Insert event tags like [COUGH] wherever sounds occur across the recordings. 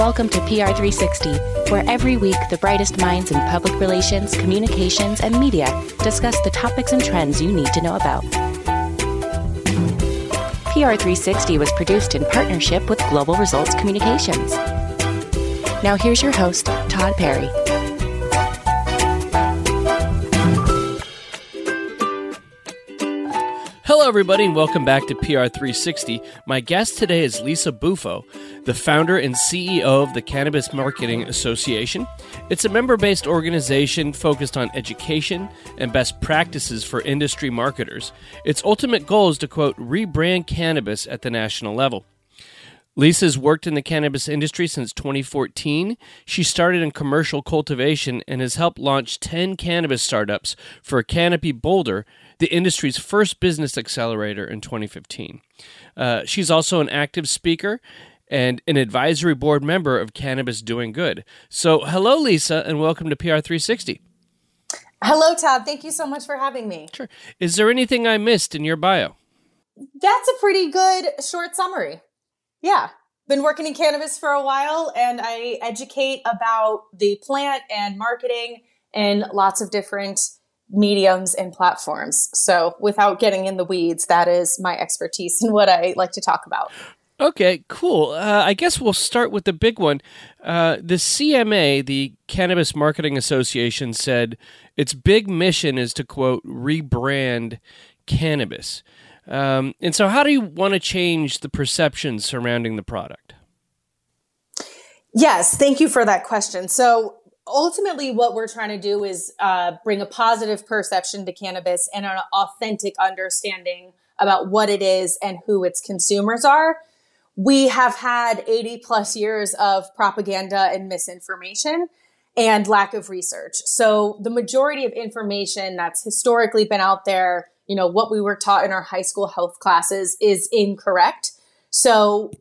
Welcome to PR360, where every week the brightest minds in public relations, communications, and media discuss the topics and trends you need to know about. PR360 was produced in partnership with Global Results Communications. Now here's your host, Todd Perry. Hello, everybody, and welcome back to PR360. My guest today is Lisa Buffo, the founder and CEO of the Cannabis Marketing Association. It's a member based organization focused on education and best practices for industry marketers. Its ultimate goal is to, quote, rebrand cannabis at the national level. Lisa's worked in the cannabis industry since 2014. She started in commercial cultivation and has helped launch 10 cannabis startups for Canopy Boulder, the industry's first business accelerator in 2015. Uh, she's also an active speaker and an advisory board member of Cannabis Doing Good. So, hello, Lisa, and welcome to PR360. Hello, Todd. Thank you so much for having me. Sure. Is there anything I missed in your bio? That's a pretty good short summary. Yeah. Been working in cannabis for a while and I educate about the plant and marketing in lots of different mediums and platforms. So, without getting in the weeds, that is my expertise and what I like to talk about. Okay, cool. Uh, I guess we'll start with the big one. Uh, the CMA, the Cannabis Marketing Association, said its big mission is to quote rebrand cannabis. Um, and so, how do you want to change the perception surrounding the product? Yes, thank you for that question. So, ultimately, what we're trying to do is uh, bring a positive perception to cannabis and an authentic understanding about what it is and who its consumers are. We have had 80 plus years of propaganda and misinformation and lack of research. So, the majority of information that's historically been out there you know, what we were taught in our high school health classes is incorrect. So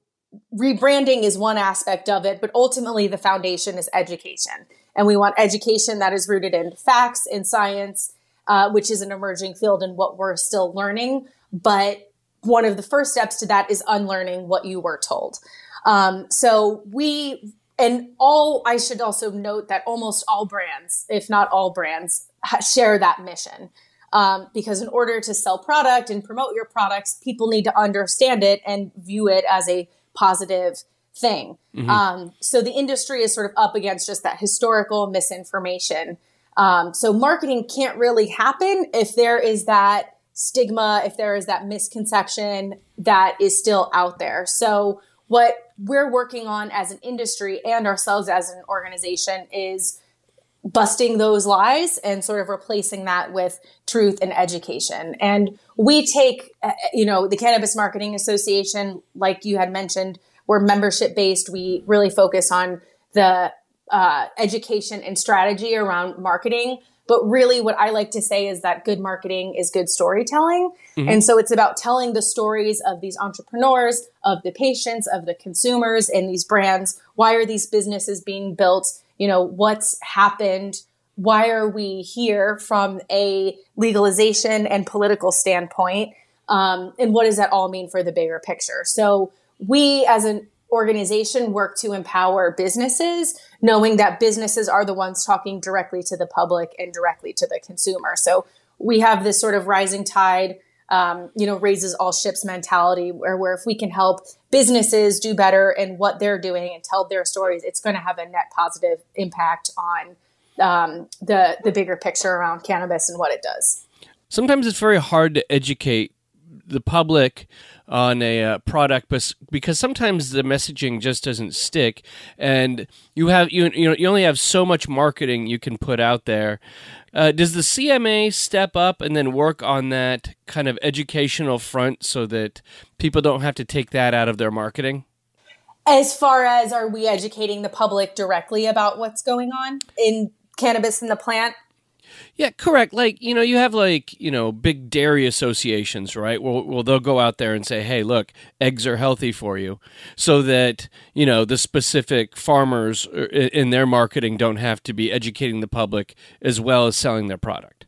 rebranding is one aspect of it, but ultimately the foundation is education. And we want education that is rooted in facts and science, uh, which is an emerging field and what we're still learning. But one of the first steps to that is unlearning what you were told. Um, so we, and all, I should also note that almost all brands, if not all brands, share that mission um, because in order to sell product and promote your products, people need to understand it and view it as a positive thing. Mm-hmm. Um, so the industry is sort of up against just that historical misinformation. Um, so marketing can't really happen if there is that stigma, if there is that misconception that is still out there. So what we're working on as an industry and ourselves as an organization is busting those lies and sort of replacing that with truth and education. And we take, uh, you know, the Cannabis Marketing Association, like you had mentioned, we're membership based. We really focus on the uh, education and strategy around marketing. But really, what I like to say is that good marketing is good storytelling. Mm-hmm. And so it's about telling the stories of these entrepreneurs, of the patients, of the consumers, and these brands. Why are these businesses being built? you know, what's happened? Why are we here from a legalization and political standpoint? Um, and what does that all mean for the bigger picture? So we as an organization work to empower businesses, knowing that businesses are the ones talking directly to the public and directly to the consumer. So we have this sort of rising tide um, you know, raises all ships mentality where, where if we can help businesses do better in what they're doing and tell their stories, it's going to have a net positive impact on um, the, the bigger picture around cannabis and what it does. Sometimes it's very hard to educate the public on a uh, product but because sometimes the messaging just doesn't stick and you have you, you know you only have so much marketing you can put out there uh, does the CMA step up and then work on that kind of educational front so that people don't have to take that out of their marketing? As far as are we educating the public directly about what's going on in cannabis and the plant? Yeah, correct. Like, you know, you have like, you know, big dairy associations, right? Well, well, they'll go out there and say, hey, look, eggs are healthy for you. So that, you know, the specific farmers uh, in their marketing don't have to be educating the public as well as selling their product.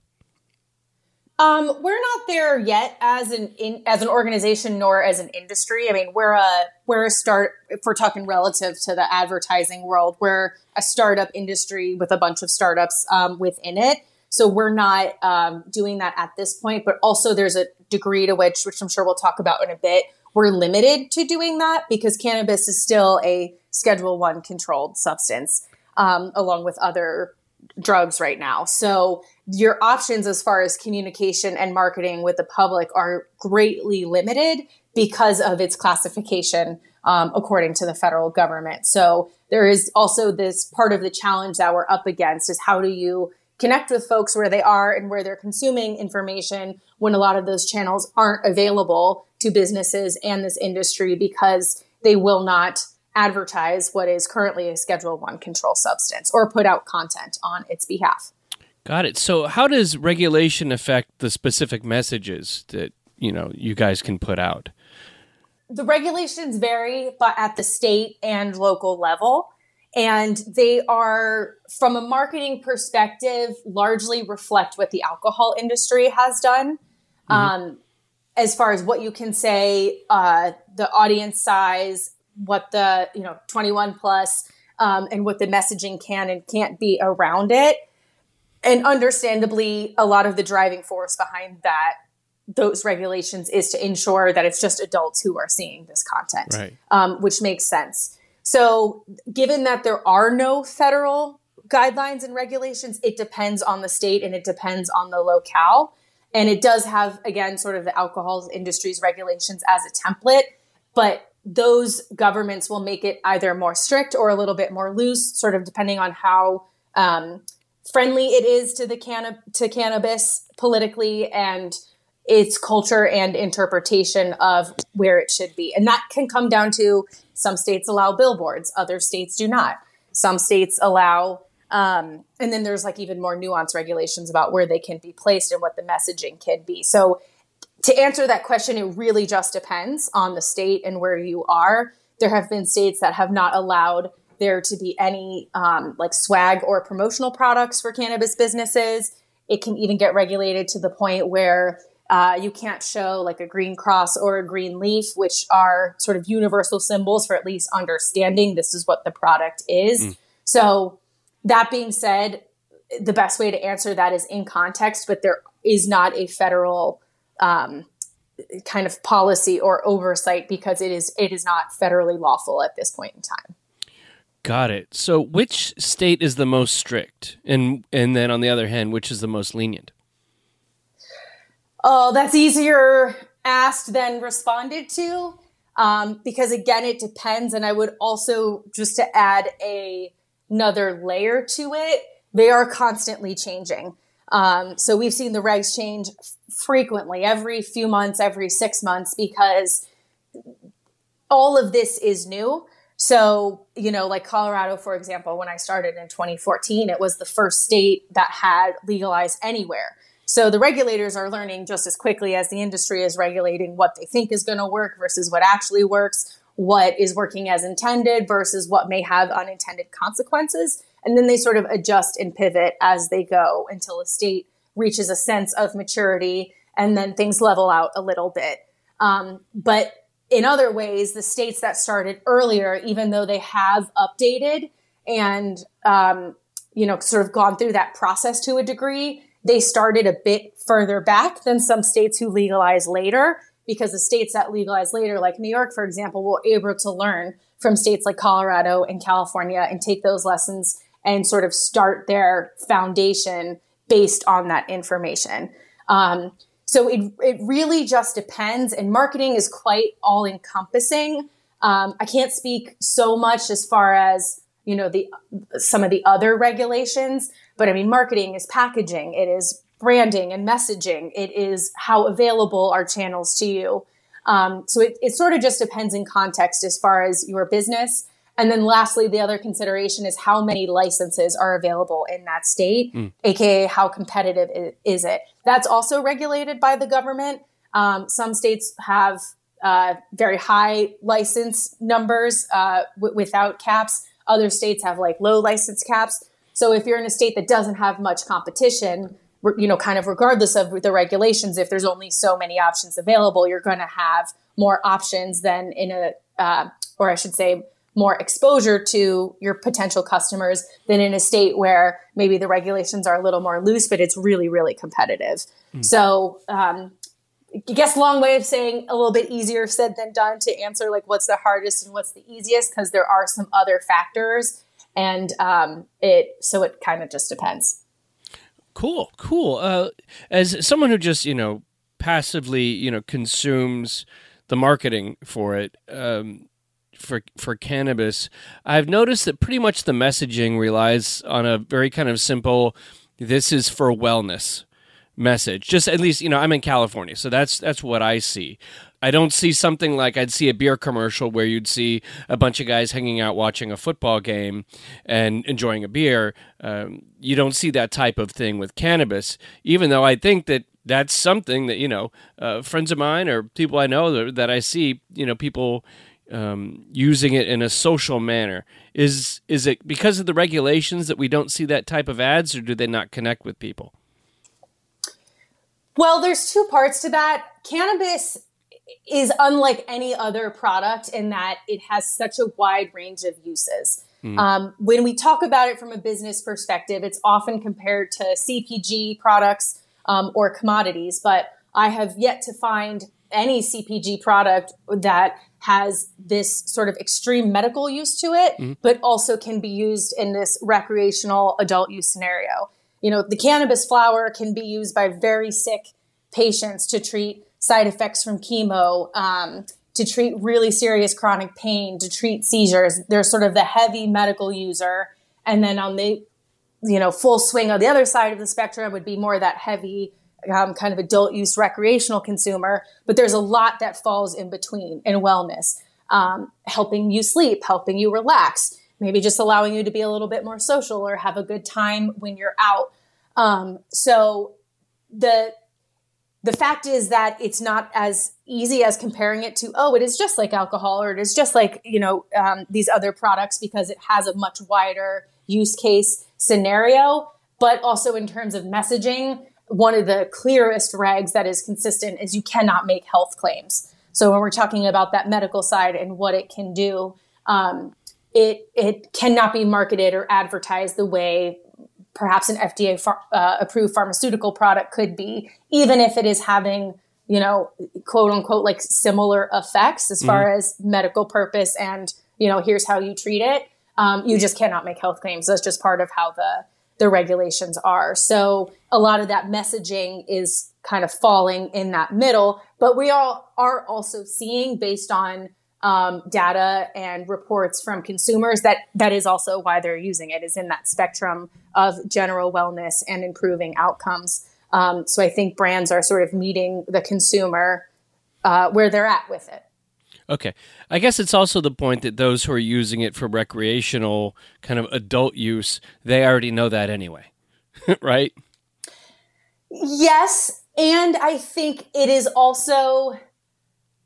Um, we're not there yet as an in, as an organization nor as an industry. I mean, we're a we're a start. If we're talking relative to the advertising world, we're a startup industry with a bunch of startups um, within it. So we're not um, doing that at this point. But also, there's a degree to which, which I'm sure we'll talk about in a bit, we're limited to doing that because cannabis is still a Schedule One controlled substance, um, along with other drugs right now. So your options as far as communication and marketing with the public are greatly limited because of its classification um, according to the federal government. So there is also this part of the challenge that we're up against is how do you connect with folks where they are and where they're consuming information when a lot of those channels aren't available to businesses and this industry because they will not advertise what is currently a schedule 1 control substance or put out content on its behalf. Got it. So how does regulation affect the specific messages that, you know, you guys can put out? The regulations vary but at the state and local level and they are from a marketing perspective largely reflect what the alcohol industry has done mm-hmm. um, as far as what you can say uh, the audience size what the you know 21 plus, um, and what the messaging can and can't be around it and understandably, a lot of the driving force behind that those regulations is to ensure that it's just adults who are seeing this content, right. um, which makes sense. So, given that there are no federal guidelines and regulations, it depends on the state and it depends on the locale. And it does have, again, sort of the alcohol industry's regulations as a template, but those governments will make it either more strict or a little bit more loose, sort of depending on how um, friendly it is to the canna- to cannabis politically and its culture and interpretation of where it should be. And that can come down to some states allow billboards, other states do not. Some states allow, um, and then there's like even more nuanced regulations about where they can be placed and what the messaging can be. So, to answer that question, it really just depends on the state and where you are. There have been states that have not allowed there to be any um, like swag or promotional products for cannabis businesses. It can even get regulated to the point where uh, you can't show like a green cross or a green leaf, which are sort of universal symbols for at least understanding this is what the product is. Mm. So, that being said, the best way to answer that is in context, but there is not a federal um, kind of policy or oversight because it is it is not federally lawful at this point in time. Got it. So, which state is the most strict, and and then on the other hand, which is the most lenient? Oh, that's easier asked than responded to, um, because again, it depends. And I would also just to add a another layer to it, they are constantly changing. Um, so we've seen the regs change frequently, every few months, every six months, because all of this is new. So, you know, like Colorado, for example, when I started in 2014, it was the first state that had legalized anywhere. So the regulators are learning just as quickly as the industry is regulating what they think is going to work versus what actually works, what is working as intended versus what may have unintended consequences. And then they sort of adjust and pivot as they go until a state reaches a sense of maturity and then things level out a little bit. Um, but in other ways, the states that started earlier, even though they have updated and, um, you know, sort of gone through that process to a degree, they started a bit further back than some states who legalized later because the states that legalized later, like New York, for example, were able to learn from states like Colorado and California and take those lessons and sort of start their foundation based on that information. Um, so it, it really just depends. And marketing is quite all encompassing. Um, I can't speak so much as far as, you know, the, some of the other regulations, but I mean, marketing is packaging. It is branding and messaging. It is how available are channels to you. Um, so it, it sort of just depends in context as far as your business. And then lastly, the other consideration is how many licenses are available in that state, mm. aka how competitive is it. That's also regulated by the government. Um, some states have uh, very high license numbers uh, w- without caps. Other states have like low license caps. So if you're in a state that doesn't have much competition, you know, kind of regardless of the regulations, if there's only so many options available, you're going to have more options than in a, uh, or I should say, more exposure to your potential customers than in a state where maybe the regulations are a little more loose, but it's really, really competitive. Mm. So, um, I guess long way of saying a little bit easier said than done to answer like what's the hardest and what's the easiest because there are some other factors and um, it so it kind of just depends. Cool, cool. Uh, as someone who just you know passively you know consumes the marketing for it. Um, for for cannabis, I've noticed that pretty much the messaging relies on a very kind of simple this is for wellness message. Just at least, you know, I'm in California, so that's that's what I see. I don't see something like I'd see a beer commercial where you'd see a bunch of guys hanging out watching a football game and enjoying a beer. Um, you don't see that type of thing with cannabis, even though I think that that's something that you know uh, friends of mine or people I know that, that I see, you know, people um, using it in a social manner. Is is it because of the regulations that we don't see that type of ads, or do they not connect with people? Well, there's two parts to that. Cannabis is unlike any other product in that it has such a wide range of uses. Mm. Um, when we talk about it from a business perspective, it's often compared to CPG products um, or commodities, but I have yet to find any CPG product that has this sort of extreme medical use to it, mm. but also can be used in this recreational adult use scenario. You know, the cannabis flower can be used by very sick patients to treat side effects from chemo, um, to treat really serious chronic pain, to treat seizures. They're sort of the heavy medical user. And then on the, you know, full swing on the other side of the spectrum would be more that heavy um, kind of adult use recreational consumer. But there's a lot that falls in between in wellness, um, helping you sleep, helping you relax, maybe just allowing you to be a little bit more social or have a good time when you're out. Um, so the the fact is that it's not as easy as comparing it to oh it is just like alcohol or it is just like you know um, these other products because it has a much wider use case scenario but also in terms of messaging one of the clearest regs that is consistent is you cannot make health claims so when we're talking about that medical side and what it can do um, it it cannot be marketed or advertised the way perhaps an FDA far, uh, approved pharmaceutical product could be, even if it is having you know quote unquote like similar effects as far mm-hmm. as medical purpose and you know here's how you treat it. Um, you just cannot make health claims. That's just part of how the the regulations are. So a lot of that messaging is kind of falling in that middle. But we all are also seeing based on um, data and reports from consumers that that is also why they're using it is in that spectrum of general wellness and improving outcomes. Um, so i think brands are sort of meeting the consumer uh, where they're at with it. Okay. I guess it's also the point that those who are using it for recreational kind of adult use they already know that anyway [LAUGHS] right? Yes and i think it is also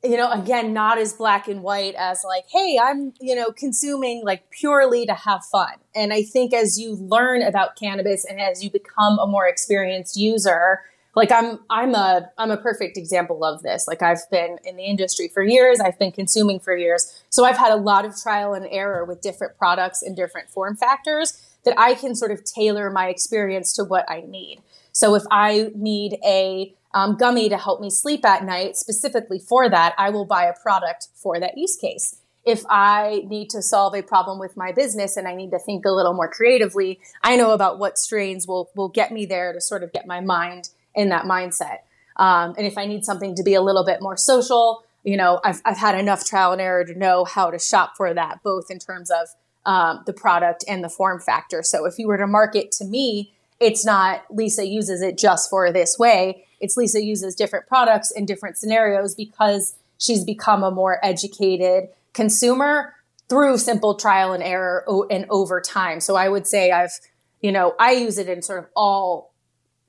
you know, again, not as black and white as like, hey, I'm, you know, consuming like purely to have fun. And I think as you learn about cannabis and as you become a more experienced user, like I'm I'm a I'm a perfect example of this. Like I've been in the industry for years, I've been consuming for years. So I've had a lot of trial and error with different products and different form factors that I can sort of tailor my experience to what I need. So if I need a um, gummy to help me sleep at night specifically for that, I will buy a product for that use case. If I need to solve a problem with my business and I need to think a little more creatively, I know about what strains will, will get me there to sort of get my mind in that mindset. Um, and if I need something to be a little bit more social, you know, I've, I've had enough trial and error to know how to shop for that, both in terms of um, the product and the form factor. So if you were to market to me, it's not Lisa uses it just for this way it's Lisa uses different products in different scenarios because she's become a more educated consumer through simple trial and error and over time. So I would say I've, you know, I use it in sort of all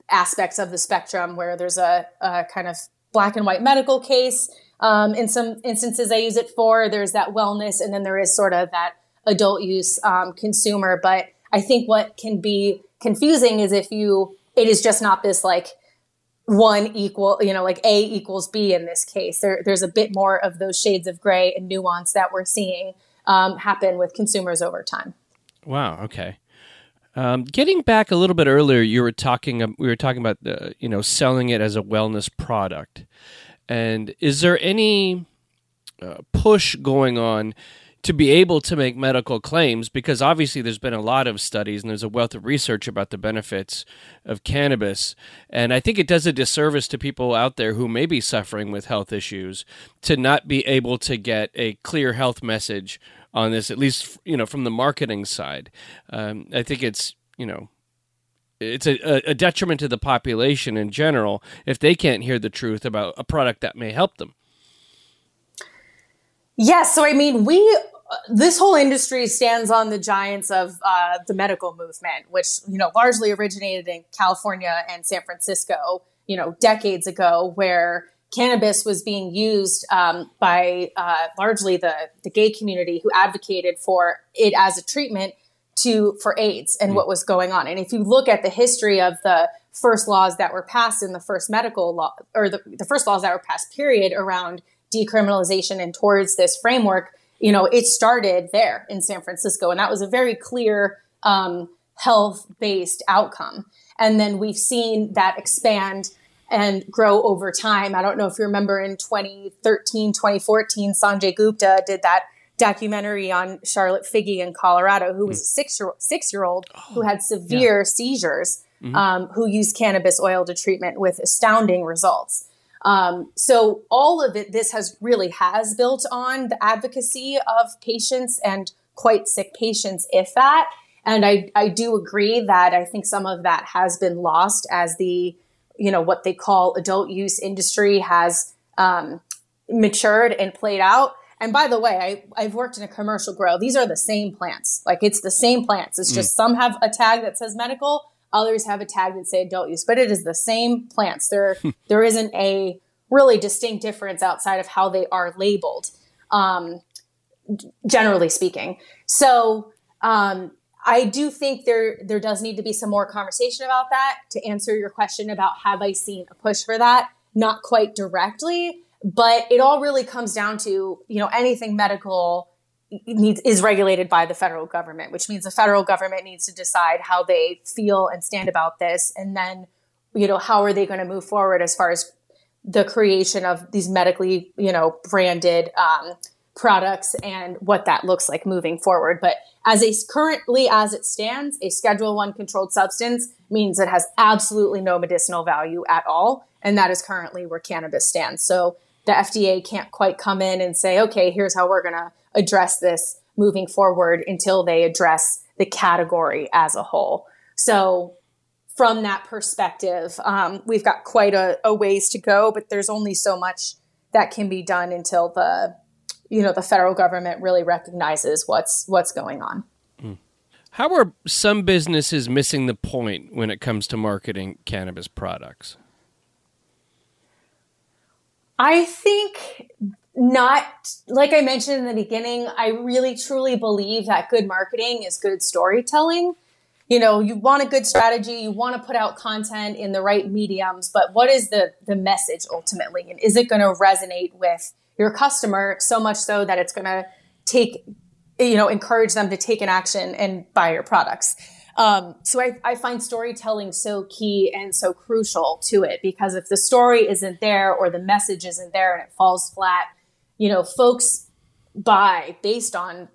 aspects of the spectrum where there's a, a kind of black and white medical case. Um, in some instances, I use it for there's that wellness, and then there is sort of that adult use um, consumer. But I think what can be confusing is if you it is just not this like one equal, you know, like A equals B in this case. There, there's a bit more of those shades of gray and nuance that we're seeing um, happen with consumers over time. Wow. Okay. Um, getting back a little bit earlier, you were talking. We were talking about the, you know selling it as a wellness product, and is there any uh, push going on to be able to make medical claims because obviously there's been a lot of studies and there's a wealth of research about the benefits of cannabis. And i think it does a disservice to people out there who may be suffering with health issues to not be able to get a clear health message on this at least you know from the marketing side. Um, i think it's you know it's a, a detriment to the population in general if they can't hear the truth about a product that may help them Yes. So, I mean, we this whole industry stands on the giants of uh, the medical movement, which you know largely originated in California and San Francisco, you know, decades ago, where cannabis was being used um, by uh, largely the the gay community who advocated for it as a treatment to for AIDS and mm. what was going on. And if you look at the history of the first laws that were passed in the first medical law or the, the first laws that were passed, period, around decriminalization and towards this framework you know, it started there in San Francisco, and that was a very clear um, health based outcome. And then we've seen that expand and grow over time. I don't know if you remember in 2013, 2014, Sanjay Gupta did that documentary on Charlotte Figi in Colorado, who was a six year old who had severe yeah. seizures, mm-hmm. um, who used cannabis oil to treatment with astounding results. Um, so all of it, this has really has built on the advocacy of patients and quite sick patients, if that. And I, I do agree that I think some of that has been lost as the, you know, what they call adult use industry has um, matured and played out. And by the way, I, I've worked in a commercial grow. These are the same plants. Like it's the same plants. It's just mm. some have a tag that says medical, Others have a tag that say adult use, but it is the same plants. There, [LAUGHS] there isn't a really distinct difference outside of how they are labeled, um, generally speaking. So, um, I do think there there does need to be some more conversation about that. To answer your question about have I seen a push for that? Not quite directly, but it all really comes down to you know anything medical needs is regulated by the federal government, which means the federal government needs to decide how they feel and stand about this, and then you know how are they going to move forward as far as the creation of these medically you know branded um, products and what that looks like moving forward. But as a currently as it stands, a Schedule One controlled substance means it has absolutely no medicinal value at all, and that is currently where cannabis stands. So the FDA can't quite come in and say, okay, here's how we're going to address this moving forward until they address the category as a whole. So, from that perspective, um, we've got quite a, a ways to go, but there's only so much that can be done until the you know the federal government really recognizes what's what's going on. How are some businesses missing the point when it comes to marketing cannabis products? I think not like I mentioned in the beginning, I really truly believe that good marketing is good storytelling. You know, you want a good strategy, you want to put out content in the right mediums, but what is the the message ultimately? And is it going to resonate with your customer so much so that it's going to take you know, encourage them to take an action and buy your products? Um, so I, I find storytelling so key and so crucial to it because if the story isn't there or the message isn't there and it falls flat, you know, folks buy based on,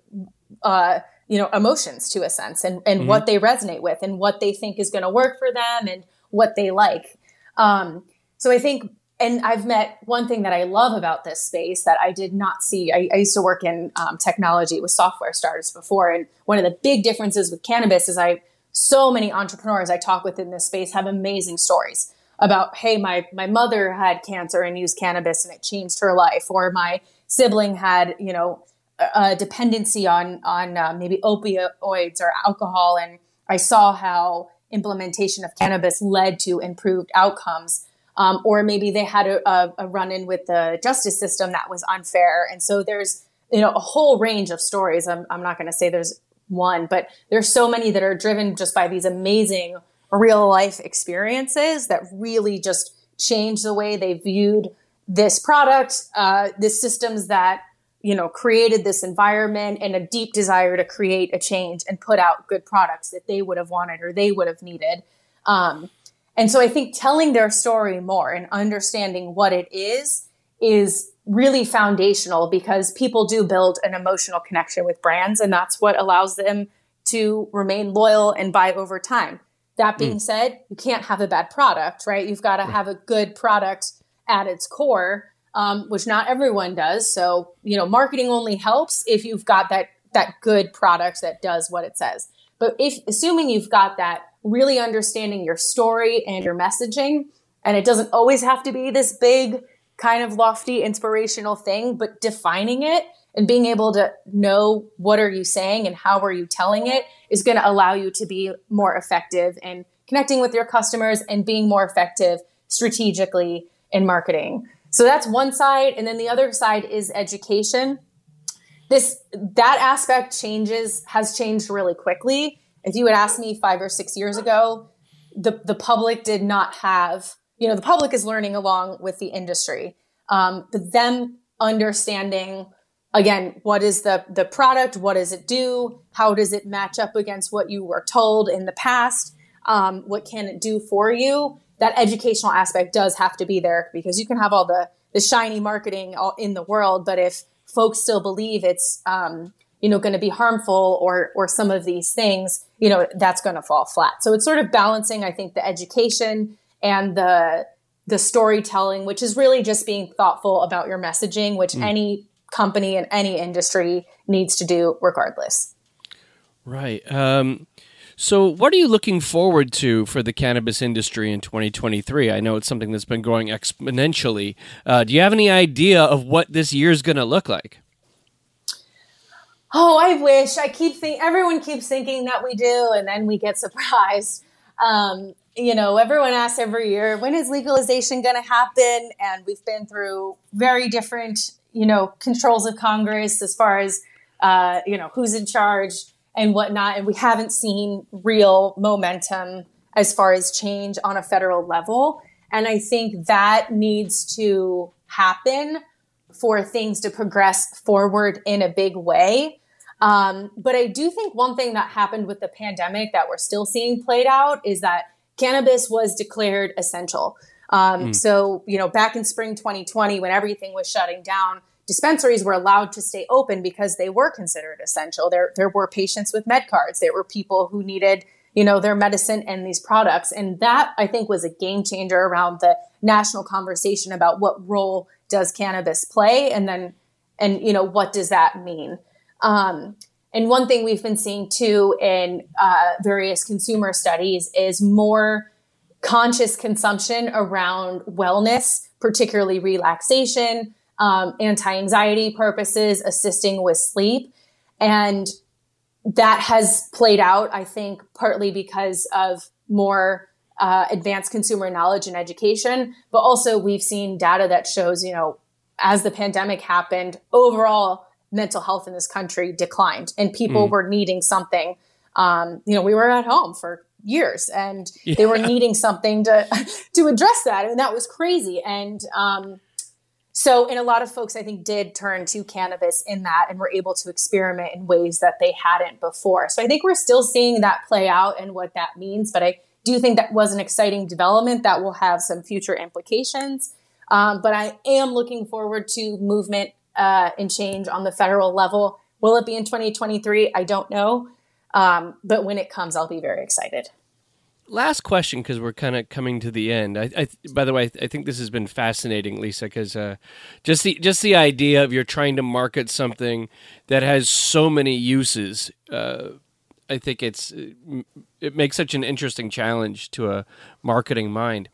uh, you know, emotions to a sense and, and mm-hmm. what they resonate with and what they think is going to work for them and what they like. Um, so I think, and I've met one thing that I love about this space that I did not see. I, I used to work in um, technology with software startups before. And one of the big differences with cannabis is I so many entrepreneurs I talk with in this space have amazing stories about, hey, my, my mother had cancer and used cannabis and it changed her life, or my sibling had, you know, a dependency on, on uh, maybe opioids or alcohol. And I saw how implementation of cannabis led to improved outcomes. Um, or maybe they had a, a, a run in with the justice system that was unfair. And so there's, you know, a whole range of stories. I'm, I'm not going to say there's one, but there's so many that are driven just by these amazing real life experiences that really just changed the way they viewed this product, uh, the systems that you know created this environment, and a deep desire to create a change and put out good products that they would have wanted or they would have needed. Um, and so I think telling their story more and understanding what it is is really foundational because people do build an emotional connection with brands and that's what allows them to remain loyal and buy over time. That being mm. said, you can't have a bad product, right? You've got to have a good product at its core, um, which not everyone does. So, you know, marketing only helps if you've got that that good product that does what it says. But if assuming you've got that, really understanding your story and your messaging, and it doesn't always have to be this big kind of lofty inspirational thing, but defining it and being able to know what are you saying and how are you telling it is going to allow you to be more effective in connecting with your customers and being more effective strategically in marketing. So that's one side and then the other side is education. This that aspect changes has changed really quickly. If you had asked me 5 or 6 years ago, the the public did not have you know the public is learning along with the industry um, but them understanding again what is the the product? What does it do? How does it match up against what you were told in the past? Um, what can it do for you? That educational aspect does have to be there because you can have all the the shiny marketing in the world but if folks still believe it's um, you know going to be harmful or or some of these things you know that's going to fall flat. So it's sort of balancing i think the education and the the storytelling, which is really just being thoughtful about your messaging, which mm. any company in any industry needs to do regardless. Right. Um, so, what are you looking forward to for the cannabis industry in 2023? I know it's something that's been growing exponentially. Uh, do you have any idea of what this year is going to look like? Oh, I wish. I keep thinking, everyone keeps thinking that we do, and then we get [LAUGHS] surprised. Um, you know, everyone asks every year, when is legalization going to happen? And we've been through very different, you know, controls of Congress as far as, uh, you know, who's in charge and whatnot. And we haven't seen real momentum as far as change on a federal level. And I think that needs to happen for things to progress forward in a big way. Um, but I do think one thing that happened with the pandemic that we're still seeing played out is that cannabis was declared essential. Um, mm. So, you know, back in spring 2020, when everything was shutting down, dispensaries were allowed to stay open because they were considered essential. There, there were patients with med cards. There were people who needed, you know, their medicine and these products. And that I think was a game changer around the national conversation about what role does cannabis play, and then, and you know, what does that mean? Um, and one thing we've been seeing too in uh, various consumer studies is more conscious consumption around wellness, particularly relaxation, um, anti anxiety purposes, assisting with sleep. And that has played out, I think, partly because of more uh, advanced consumer knowledge and education, but also we've seen data that shows, you know, as the pandemic happened, overall mental health in this country declined and people mm. were needing something. Um, you know, we were at home for years and yeah. they were needing something to, [LAUGHS] to address that. And that was crazy. And, um, so, and a lot of folks, I think, did turn to cannabis in that and were able to experiment in ways that they hadn't before. So, I think we're still seeing that play out and what that means. But I do think that was an exciting development that will have some future implications. Um, but I am looking forward to movement uh, and change on the federal level. Will it be in 2023? I don't know. Um, but when it comes, I'll be very excited. Last question, because we're kind of coming to the end. I, I, by the way, I think this has been fascinating, Lisa, because uh, just the just the idea of you're trying to market something that has so many uses. Uh, I think it's it makes such an interesting challenge to a marketing mind.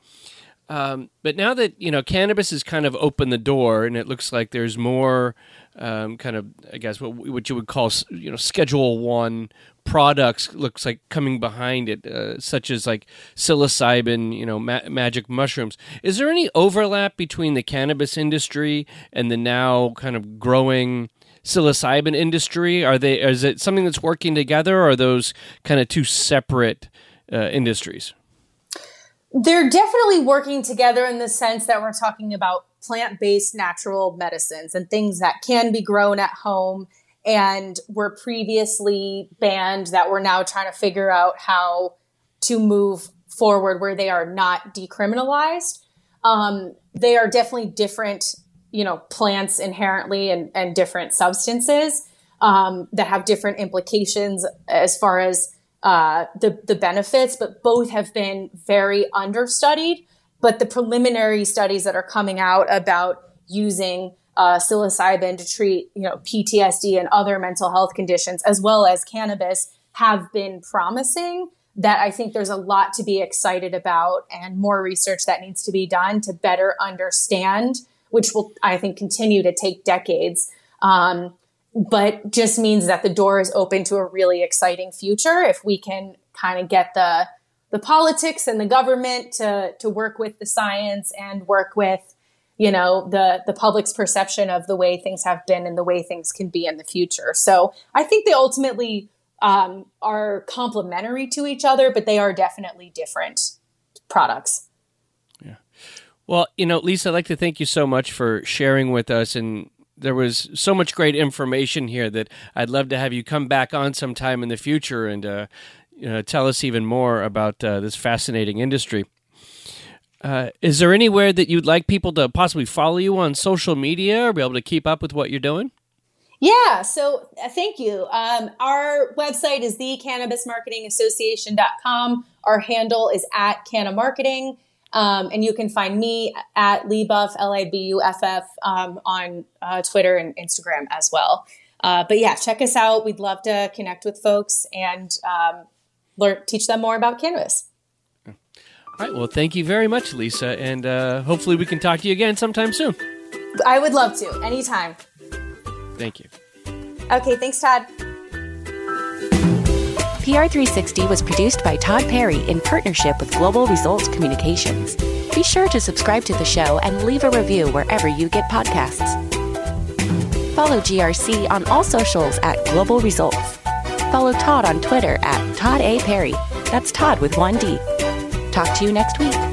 Um, but now that you know cannabis has kind of opened the door, and it looks like there's more um, kind of, I guess, what what you would call you know Schedule One products looks like coming behind it, uh, such as like psilocybin, you know, ma- magic mushrooms. Is there any overlap between the cannabis industry and the now kind of growing psilocybin industry? Are they? Is it something that's working together, or are those kind of two separate uh, industries? They're definitely working together in the sense that we're talking about plant based natural medicines and things that can be grown at home and were previously banned that we're now trying to figure out how to move forward where they are not decriminalized. Um, they are definitely different, you know, plants inherently and, and different substances um, that have different implications as far as uh, the the benefits, but both have been very understudied. But the preliminary studies that are coming out about using uh, psilocybin to treat, you know, PTSD and other mental health conditions, as well as cannabis, have been promising. That I think there's a lot to be excited about, and more research that needs to be done to better understand, which will, I think, continue to take decades. Um, but just means that the door is open to a really exciting future if we can kind of get the the politics and the government to to work with the science and work with you know the the public's perception of the way things have been and the way things can be in the future. So i think they ultimately um, are complementary to each other but they are definitely different products. Yeah. Well you know lisa i'd like to thank you so much for sharing with us and there was so much great information here that I'd love to have you come back on sometime in the future and uh, you know, tell us even more about uh, this fascinating industry. Uh, is there anywhere that you'd like people to possibly follow you on social media or be able to keep up with what you're doing? Yeah, so uh, thank you. Um, our website is thecannabismarketingassociation.com. Our handle is at Canna Marketing. Um, and you can find me at Libuff, L I B U F F, um, on uh, Twitter and Instagram as well. Uh, but yeah, check us out. We'd love to connect with folks and um, learn, teach them more about Canvas. All right. Well, thank you very much, Lisa. And uh, hopefully we can talk to you again sometime soon. I would love to, anytime. Thank you. Okay. Thanks, Todd. PR360 was produced by Todd Perry in partnership with Global Results Communications. Be sure to subscribe to the show and leave a review wherever you get podcasts. Follow GRC on all socials at Global Results. Follow Todd on Twitter at Todd A. Perry. That's Todd with one D. Talk to you next week.